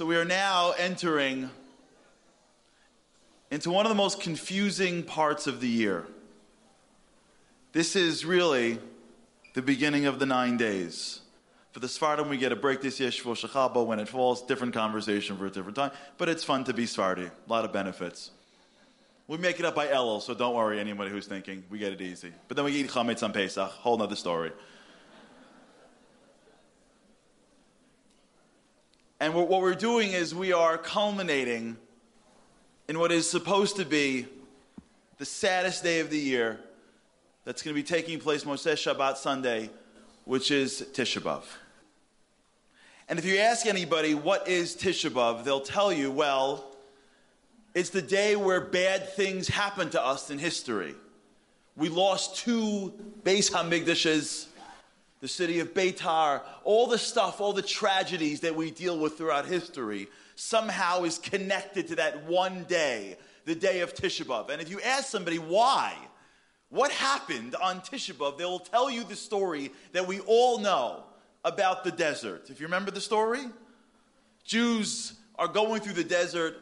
So we are now entering into one of the most confusing parts of the year. This is really the beginning of the nine days. For the Sephardim, we get a break this year, Shavua Shechal Bo, when it falls, different conversation for a different time. But it's fun to be Sephardi, a lot of benefits. We make it up by Elul, so don't worry, anybody who's thinking, we get it easy. But then we eat Chametz on Pesach, whole nother story. And what we're doing is we are culminating in what is supposed to be the saddest day of the year that's going to be taking place Motzei Shabbat Sunday, which is Tisha B'Av. And if you ask anybody what is Tisha B'Av, they'll tell you, well, it's the day where bad things happen to us in history. We lost two Beis Hamikdashes the city of Beitar, all the stuff, all the tragedies that we deal with throughout history somehow is connected to that one day, the day of Tisha B'Av. And if you ask somebody why, what happened on Tisha B'Av, they will tell you the story that we all know about the desert. If you remember the story, Jews are going through the desert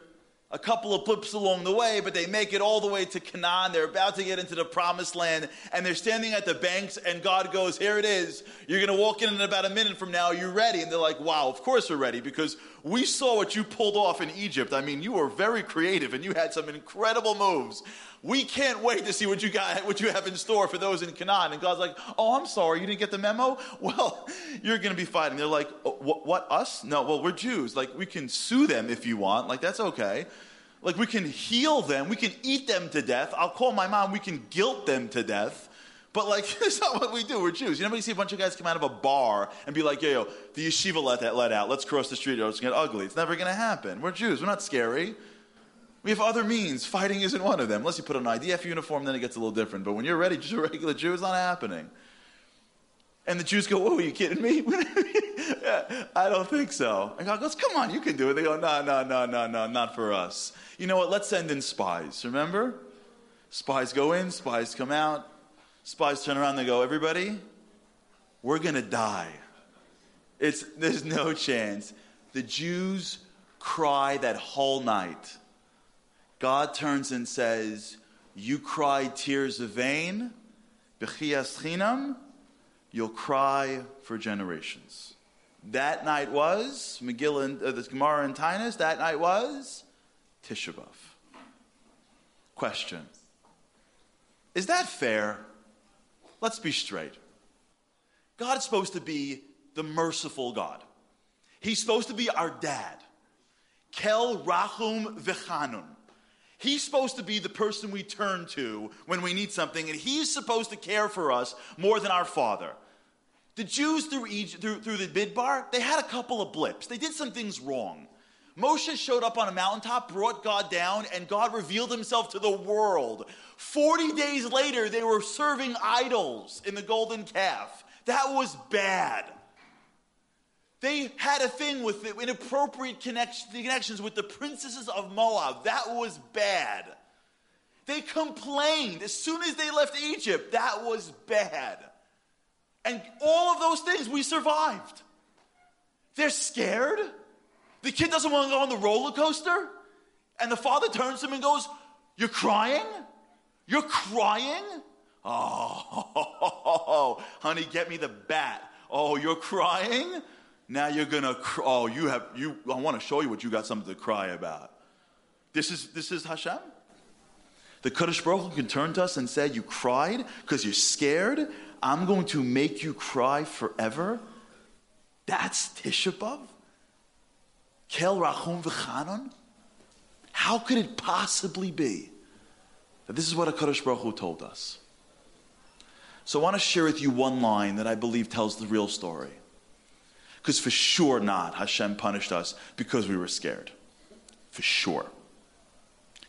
a couple of blips along the way, but they make it all the way to Canaan. They're about to get into the promised land, and they're standing at the banks, and God goes, Here it is. You're going to walk in in about a minute from now. Are you ready? And they're like, Wow, of course we're ready, because we saw what you pulled off in Egypt. I mean, you were very creative, and you had some incredible moves. We can't wait to see what you got, what you have in store for those in Canaan. And God's like, Oh, I'm sorry, you didn't get the memo? Well, you're going to be fighting. They're like, oh, what, what, us? No, well, we're Jews. Like, we can sue them if you want. Like, that's okay. Like we can heal them, we can eat them to death. I'll call my mom, we can guilt them to death. But like, that's not what we do. We're Jews. You know, when you see a bunch of guys come out of a bar and be like, yo, yo, the yeshiva let that let out. Let's cross the street or it's going to get ugly. It's never going to happen. We're Jews. We're not scary. We have other means. Fighting isn't one of them. Unless you put on an IDF uniform, then it gets a little different. But when you're ready, just a regular Jew, it's not happening. And the Jews go, Whoa, are you kidding me? I don't think so. And God goes, Come on, you can do it. They go, No, no, no, no, no, not for us. You know what? Let's send in spies. Remember? Spies go in, spies come out. Spies turn around, they go, Everybody, we're going to die. It's, there's no chance. The Jews cry that whole night. God turns and says, You cried tears of vain, b'chias chinam, you'll cry for generations. That night was, Megillah, uh, the Gemara in Taanis, that night was Tisha B'Av. Question Is that fair? Let's be straight. God is supposed to be the merciful God. He's supposed to be our dad. Kel Rachum V'chanun. He's supposed to be the person we turn to when we need something, and he's supposed to care for us more than our father. The Jews through, Egypt, through, through the Midbar, they had a couple of blips. They did some things wrong. Moshe showed up on a mountaintop, brought God down, and God revealed himself to the world. 40 days later, they were serving idols in the golden calf. That was bad. They had a thing with inappropriate connections with the princesses of Moab. That was bad. They complained as soon as they left Egypt. That was bad. And all of those things we survived. They're scared. The kid doesn't want to go on the roller coaster. And the father turns to him and goes, You're crying? You're crying? Oh, honey, get me the bat. Oh, you're crying? Now you're gonna. Cr- oh, you have you. I want to show you what you got something to cry about. This is this is Hashem. The Kadosh Baruch can turn to us and say, "You cried because you're scared. I'm going to make you cry forever." That's Tisha B'av. Kel Rachum V'chanon. How could it possibly be that this is what a Baruch Hu told us? So I want to share with you one line that I believe tells the real story. Because for sure not, Hashem punished us because we were scared. For sure.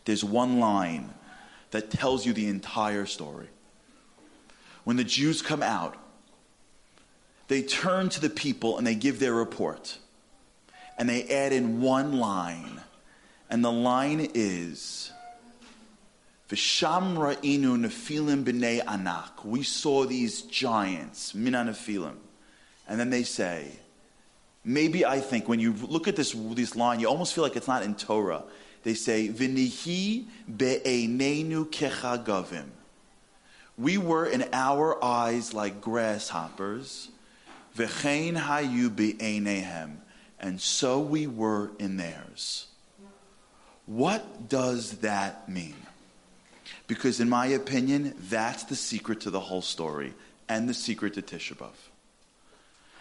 There's one line that tells you the entire story. When the Jews come out, they turn to the people and they give their report. And they add in one line. And the line is V'sham ra'inu nefilim b'nei anak. We saw these giants, mina nefilim. And then they say, Maybe I think when you look at this, this line, you almost feel like it's not in Torah. They say, V'nihi be'einenu kechagavim. We were in our eyes like grasshoppers. V'chein hayu be'einehem. And so we were in theirs. What does that mean? Because, in my opinion, that's the secret to the whole story and the secret to Tisha B'Av.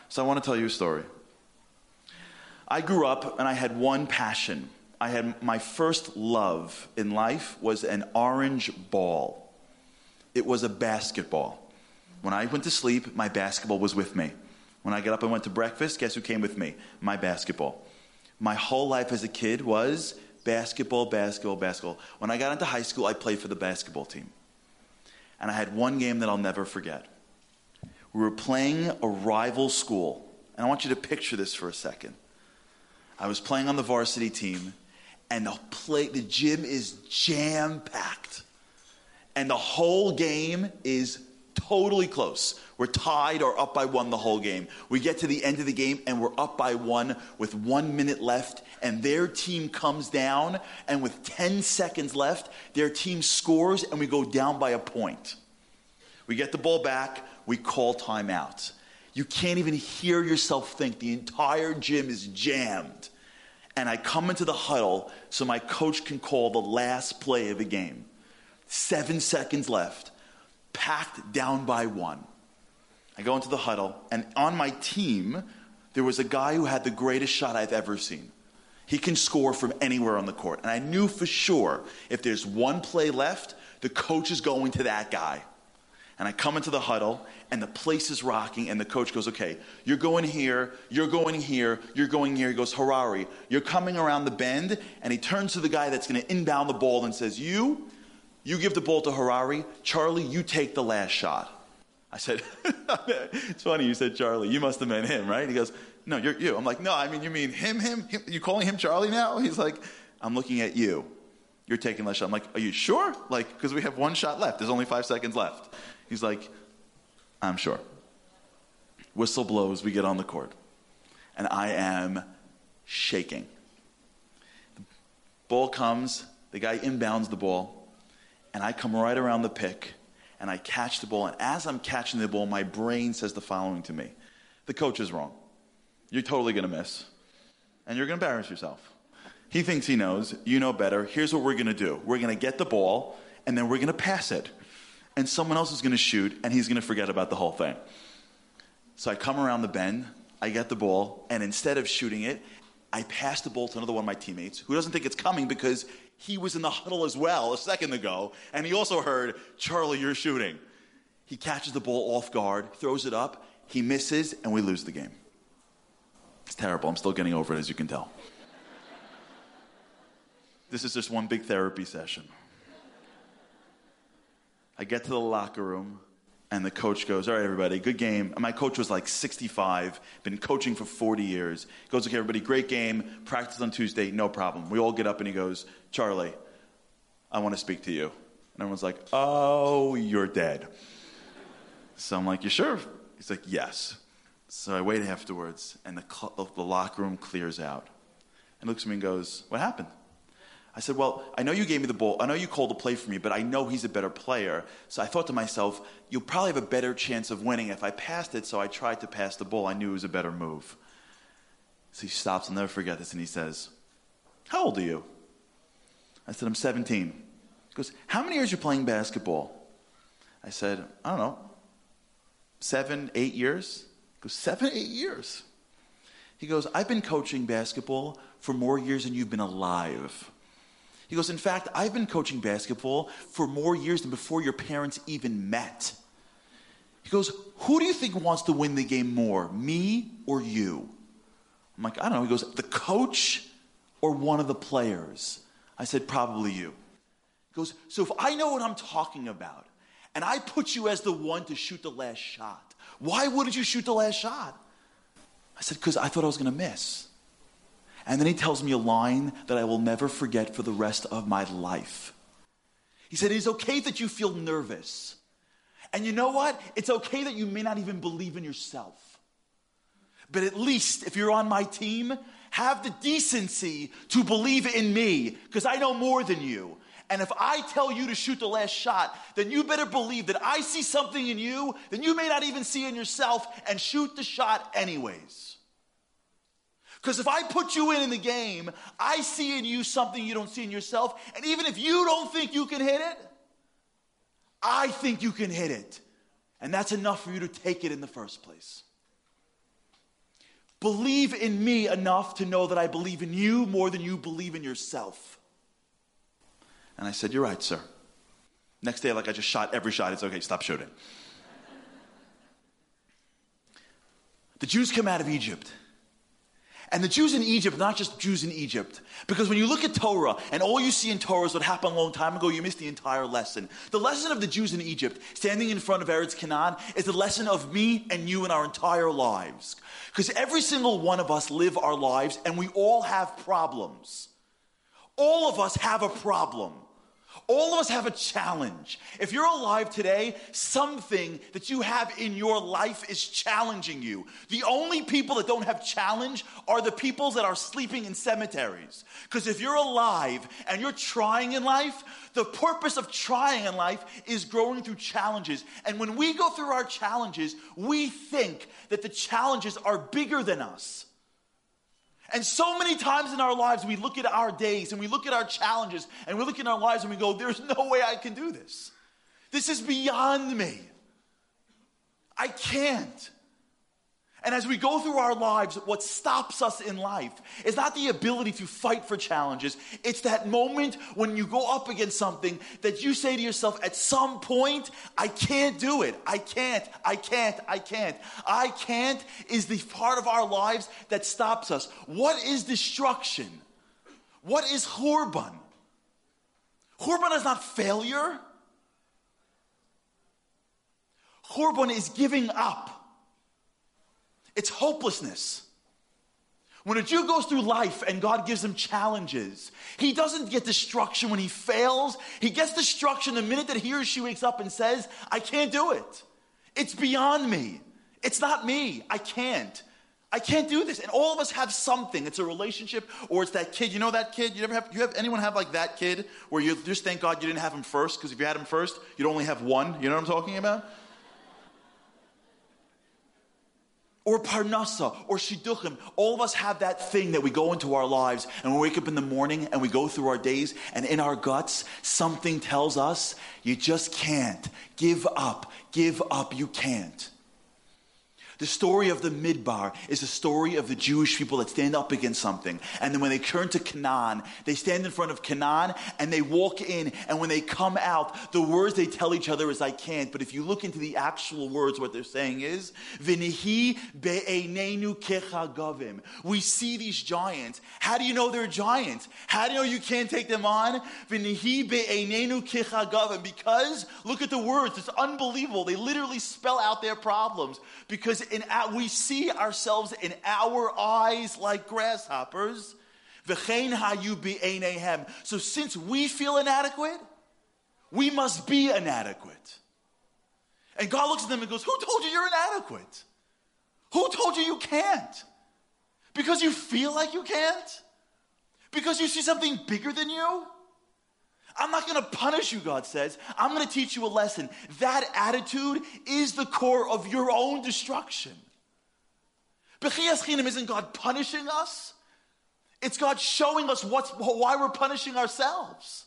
So, I want to tell you a story. I grew up and I had one passion. I had my first love in life was an orange ball. It was a basketball. When I went to sleep, my basketball was with me. When I got up and went to breakfast, guess who came with me? My basketball. My whole life as a kid was basketball, basketball, basketball. When I got into high school, I played for the basketball team. And I had one game that I'll never forget. We were playing a rival school. And I want you to picture this for a second. I was playing on the varsity team, and the play the gym is jam packed. And the whole game is totally close. We're tied or up by one the whole game. We get to the end of the game and we're up by one with one minute left, and their team comes down, and with 10 seconds left, their team scores, and we go down by a point. We get the ball back, we call timeout. You can't even hear yourself think. The entire gym is jammed. And I come into the huddle so my coach can call the last play of the game. Seven seconds left, packed down by one. I go into the huddle, and on my team, there was a guy who had the greatest shot I've ever seen. He can score from anywhere on the court. And I knew for sure if there's one play left, the coach is going to that guy. And I come into the huddle, and the place is rocking, and the coach goes, Okay, you're going here, you're going here, you're going here. He goes, Harary, you're coming around the bend, and he turns to the guy that's going to inbound the ball and says, You, you give the ball to Harary. Charlie, you take the last shot. I said, It's funny you said Charlie. You must have meant him, right? He goes, No, you're you. I'm like, No, I mean, you mean him, him? him? You calling him Charlie now? He's like, I'm looking at you. You're taking last shot. I'm like, Are you sure? Like, because we have one shot left. There's only five seconds left. He's like, I'm sure. Whistle blows, we get on the court. And I am shaking. The ball comes, the guy inbounds the ball, and I come right around the pick and I catch the ball. And as I'm catching the ball, my brain says the following to me The coach is wrong. You're totally going to miss, and you're going to embarrass yourself. He thinks he knows. You know better. Here's what we're going to do we're going to get the ball, and then we're going to pass it and someone else is going to shoot, and he's going to forget about the whole thing. So I come around the bend, I get the ball, and instead of shooting it, I pass the ball to another one of my teammates who doesn't think it's coming because he was in the huddle as well a second ago, and he also heard, Charlie, you're shooting. He catches the ball off guard, throws it up, he misses, and we lose the game. It's terrible. I'm still getting over it, as you can tell. This is just one big therapy session. I get to the locker room, and the coach goes, All right, everybody, good game. My coach was like 65, been coaching for 40 years. He goes, Okay, everybody, great game. Practice on Tuesday, no problem. We all get up, and he goes, Charlie, I want to speak to you. And everyone's like, Oh, you're dead. So I'm like, You sure? He's like, Yes. So I wait afterwards, and the, cl- the locker room clears out. And looks at me and goes, What happened? I said, Well, I know you gave me the ball. I know you called a play for me, but I know he's a better player. So I thought to myself, You'll probably have a better chance of winning if I passed it. So I tried to pass the ball. I knew it was a better move. So he stops, I'll never forget this, and he says, How old are you? I said, I'm 17. He goes, How many years are you playing basketball? I said, I don't know, seven, eight years? He goes, Seven, eight years. He goes, I've been coaching basketball for more years than you've been alive. He goes, In fact, I've been coaching basketball for more years than before your parents even met. He goes, Who do you think wants to win the game more, me or you? I'm like, I don't know. He goes, The coach or one of the players? I said, Probably you. He goes, So if I know what I'm talking about and I put you as the one to shoot the last shot, why wouldn't you shoot the last shot? I said, Because I thought I was going to miss. And then he tells me a line that I will never forget for the rest of my life. He said, It's okay that you feel nervous. And you know what? It's okay that you may not even believe in yourself. But at least if you're on my team, have the decency to believe in me because I know more than you. And if I tell you to shoot the last shot, then you better believe that I see something in you that you may not even see in yourself and shoot the shot anyways. Because if I put you in in the game, I see in you something you don't see in yourself. And even if you don't think you can hit it, I think you can hit it. And that's enough for you to take it in the first place. Believe in me enough to know that I believe in you more than you believe in yourself. And I said, You're right, sir. Next day, like I just shot every shot. It's okay, stop shooting. the Jews come out of Egypt. And the Jews in Egypt, not just Jews in Egypt, because when you look at Torah and all you see in Torah is what happened a long time ago, you miss the entire lesson. The lesson of the Jews in Egypt, standing in front of Eretz Canaan, is the lesson of me and you in our entire lives. Because every single one of us live our lives and we all have problems. All of us have a problem. All of us have a challenge. If you're alive today, something that you have in your life is challenging you. The only people that don't have challenge are the people that are sleeping in cemeteries. Because if you're alive and you're trying in life, the purpose of trying in life is growing through challenges. And when we go through our challenges, we think that the challenges are bigger than us. And so many times in our lives, we look at our days and we look at our challenges and we look at our lives and we go, There's no way I can do this. This is beyond me. I can't. And as we go through our lives, what stops us in life is not the ability to fight for challenges. It's that moment when you go up against something that you say to yourself, at some point, I can't do it. I can't, I can't, I can't. I can't is the part of our lives that stops us. What is destruction? What is Churban? Churban is not failure. Churban is giving up. It's hopelessness. When a Jew goes through life and God gives him challenges, he doesn't get destruction when he fails. He gets destruction the minute that he or she wakes up and says, I can't do it. It's beyond me. It's not me. I can't. I can't do this. And all of us have something. It's a relationship or it's that kid. You know that kid? You ever have, you have anyone have like that kid where you just thank God you didn't have him first? Because if you had him first, you'd only have one. You know what I'm talking about? Or parnasa or shidduchim. All of us have that thing that we go into our lives and we wake up in the morning and we go through our days and in our guts, something tells us you just can't. Give up. Give up. You can't. The story of the Midbar is the story of the Jewish people that stand up against something. And then when they turn to Canaan, they stand in front of Canaan and they walk in. And when they come out, the words they tell each other is, I can't. But if you look into the actual words, what they're saying is, Vinihi be'einenu kechagavim. We see these giants. How do you know they're giants? How do you know you can't take them on? Vinihi be'einenu kechagavim. Because, look at the words. It's unbelievable. They literally spell out their problems. Because in our, we see ourselves in our eyes like grasshoppers. So since we feel inadequate, we must be inadequate. And God looks at them and goes, Who told you you're inadequate? Who told you you can't? Because you feel like you can't? Because you see something bigger than you? I'm not going to punish you, God says. I'm going to teach you a lesson. That attitude is the core of your own destruction. B'chias isn't God punishing us. It's God showing us what's, why we're punishing ourselves.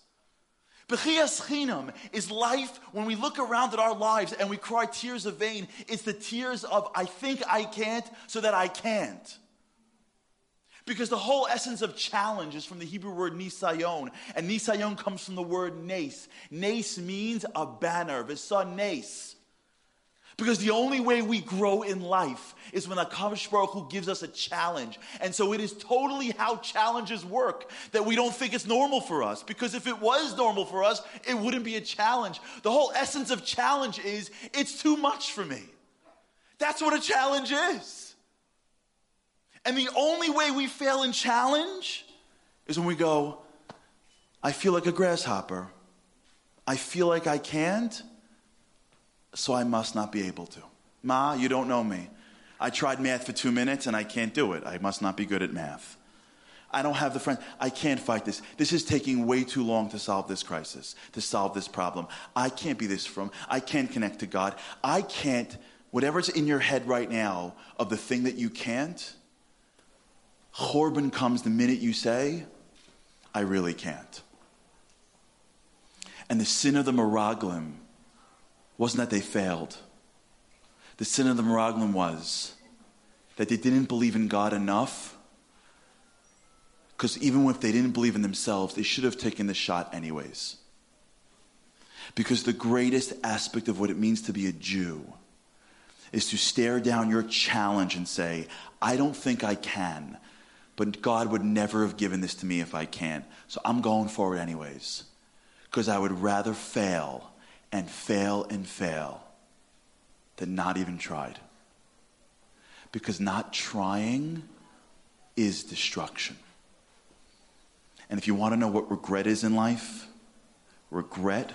B'chias is life when we look around at our lives and we cry tears of vain. It's the tears of, I think I can't, so that I can't. Because the whole essence of challenge is from the Hebrew word nisayon, and nisayon comes from the word nes. Nes means a banner, visa nes. Because the only way we grow in life is when HaKadosh Baruch Hu gives us a challenge. And so it is totally how challenges work that we don't think it's normal for us. Because if it was normal for us, it wouldn't be a challenge. The whole essence of challenge is it's too much for me. That's what a challenge is. And the only way we fail in challenge is when we go, I feel like a grasshopper. I feel like I can't, so I must not be able to. Ma, you don't know me. I tried math for two minutes and I can't do it. I must not be good at math. I don't have the friends. I can't fight this. This is taking way too long to solve this crisis, to solve this problem. I can't be this from. I can't connect to God. I can't, whatever's in your head right now of the thing that you can't, Churban comes the minute you say, I really can't. And the sin of the Meraglim wasn't that they failed. The sin of the Meraglim was that they didn't believe in God enough. Because even if they didn't believe in themselves, they should have taken the shot anyways. Because the greatest aspect of what it means to be a Jew is to stare down your challenge and say, I don't think I can, but God would never have given this to me if I can. So I'm going for it anyways. Because I would rather fail and fail and fail than not even tried. Because not trying is destruction. And if you want to know what regret is in life, regret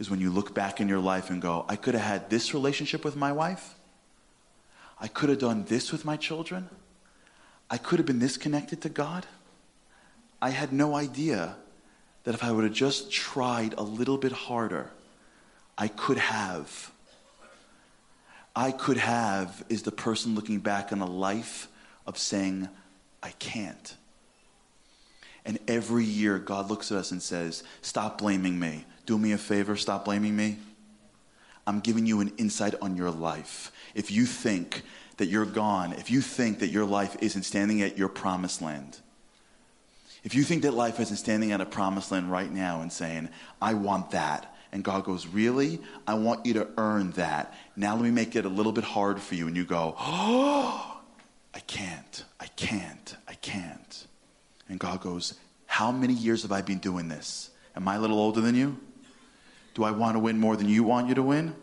is when you look back in your life and go, I could have had this relationship with my wife. I could have done this with my children. I could have been this connected to God. I had no idea that if I would have just tried a little bit harder, I could have. I could have is the person looking back on a life of saying, I can't. And every year, God looks at us and says, Stop blaming me. Do me a favor, stop blaming me. I'm giving you an insight on your life. If you think that you're gone, if you think that your life isn't standing at your promised land, if you think that life isn't standing at a promised land right now and saying, I want that, and God goes, Really? I want you to earn that. Now let me make it a little bit hard for you. And you go, Oh, I can't, I can't, I can't. And God goes, How many years have I been doing this? Am I a little older than you? Do I want to win more than you want you to win?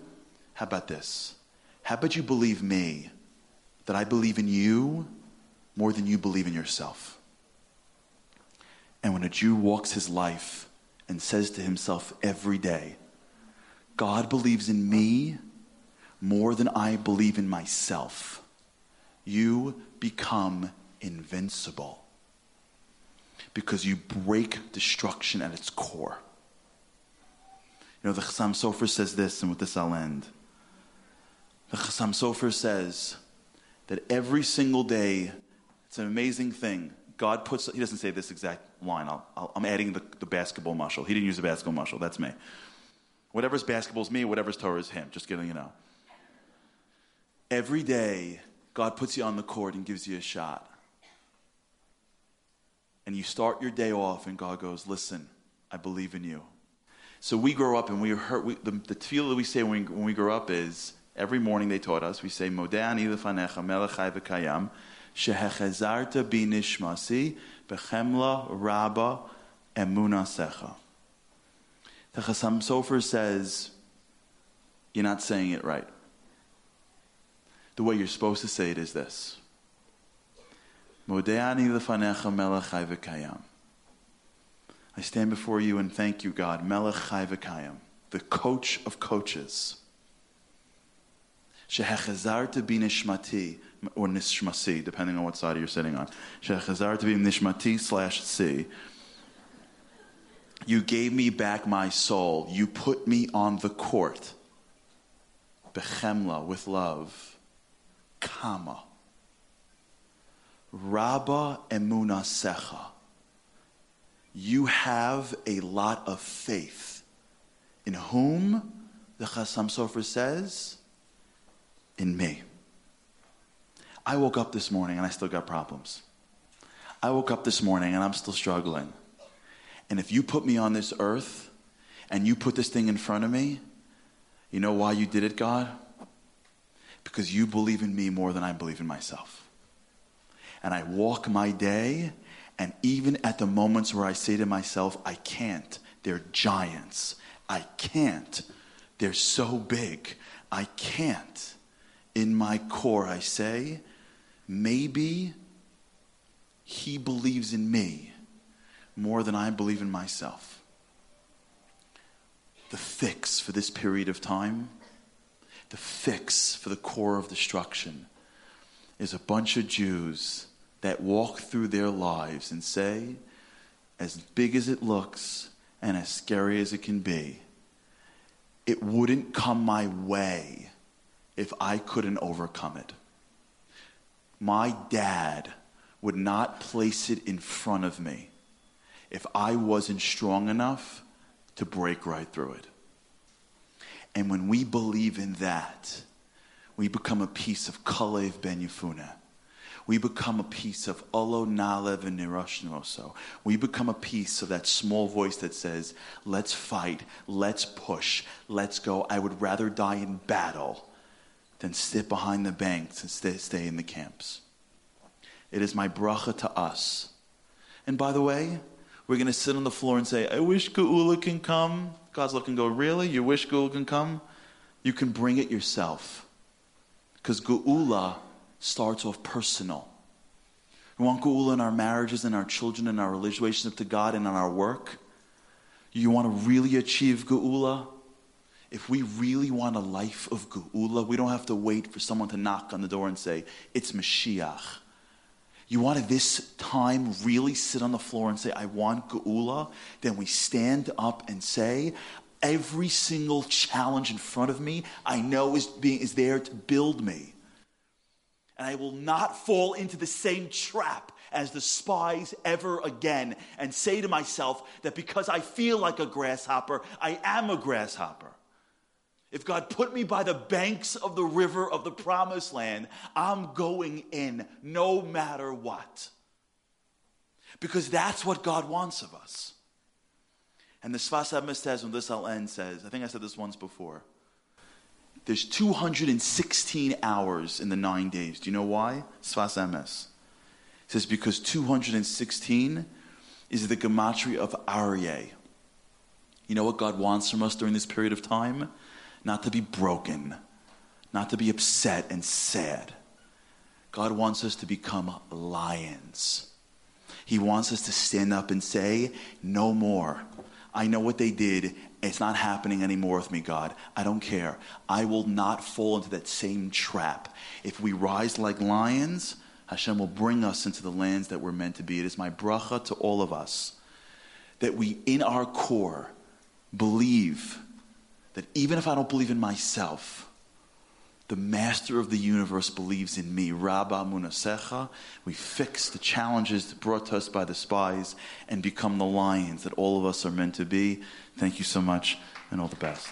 How about this? How about you believe me that I believe in you more than you believe in yourself? And when a Jew walks his life and says to himself every day, God believes in me more than I believe in myself, you become invincible because you break destruction at its core. You know, the Chassam Sofer says this, and with this I'll end. The Chassam Sofer says that every single day, it's an amazing thing. God puts, he doesn't say this exact line. i am adding the, the basketball muscle. He didn't use the basketball muscle. That's me. Whatever's basketball is me, whatever's Torah is him. Just getting you know. Every day, God puts you on the court and gives you a shot and you start your day off, and God goes, Listen, I believe in you. So we grow up, and we hurt. we, the, the tefillah that we say when when we grow up is every morning they taught us, we say, Modeh lefanecha melech v'kayam, shehechazarta bi nishmasi, bechemla rabba emuna secha. The Chassam Sofer says, You're not saying it right. The way you're supposed to say it is this. Modeani lefanecha melech v'kayam. I stand before you and thank you, God, melech v'kayam, the coach of coaches. Shehechazar be nishmati, or nishmasi, depending on what side you're sitting on. Shehechazar to be nishmati slash si. You gave me back my soul. You put me on the court. Bechemla, with love. Kama Rabba emuna secha. You have a lot of faith. In whom? The Chassam Sofer says, in me. I woke up this morning and I still got problems. I woke up this morning and I'm still struggling. And if you put me on this earth and you put this thing in front of me, you know why you did it, God? Because you believe in me more than I believe in myself and I walk my day, and even at the moments where I say to myself, I can't, they're giants. I can't. They're so big. I can't. In my core, I say, maybe he believes in me more than I believe in myself. The fix for this period of time, the fix for the core of destruction is a bunch of Jews that walk through their lives and say, as big as it looks and as scary as it can be, it wouldn't come my way if I couldn't overcome it. My dad would not place it in front of me if I wasn't strong enough to break right through it. And when we believe in that, we become a piece of Kalev Ben Yefuna. We become a piece of Olo Nalev and Nirashnoso. We become a piece of that small voice that says, let's fight, let's push, let's go. I would rather die in battle than sit behind the banks and stay, stay in the camps. It is my bracha to us. And by the way, we're going to sit on the floor and say, I wish Geula can come. God's looking go, really? You wish Geula can come? You can bring it yourself. Because Geula starts off personal. We want Geula in our marriages, in our children, in our relationship to God, and in our work. You want to really achieve Geula? If we really want a life of Geula, we don't have to wait for someone to knock on the door and say, It's Mashiach. You want to this time really sit on the floor and say, I want Geula? Then we stand up and say, every single challenge in front of me, I know is, being, is there to build me. And I will not fall into the same trap as the spies ever again and say to myself that because I feel like a grasshopper, I am a grasshopper. If God put me by the banks of the river of the promised land, I'm going in no matter what. Because that's what God wants of us. And the Emes says, when this I'll end, says, I think I said this once before. There's 216 hours in the nine days. Do you know why? Sfas Emes. It says, because 216 is the gematria of Aryeh. You know what God wants from us during this period of time? Not to be broken, not to be upset and sad. God wants us to become lions. He wants us to stand up and say, No more. I know what they did. It's not happening anymore with me, God. I don't care. I will not fall into that same trap. If we rise like lions, Hashem will bring us into the lands that we're meant to be. It is my bracha to all of us that we, in our core, believe that even if I don't believe in myself, the master of the universe believes in me. Rabba Munasecha. We fix the challenges brought to us by the spies and become the lions that all of us are meant to be. Thank you so much and all the best.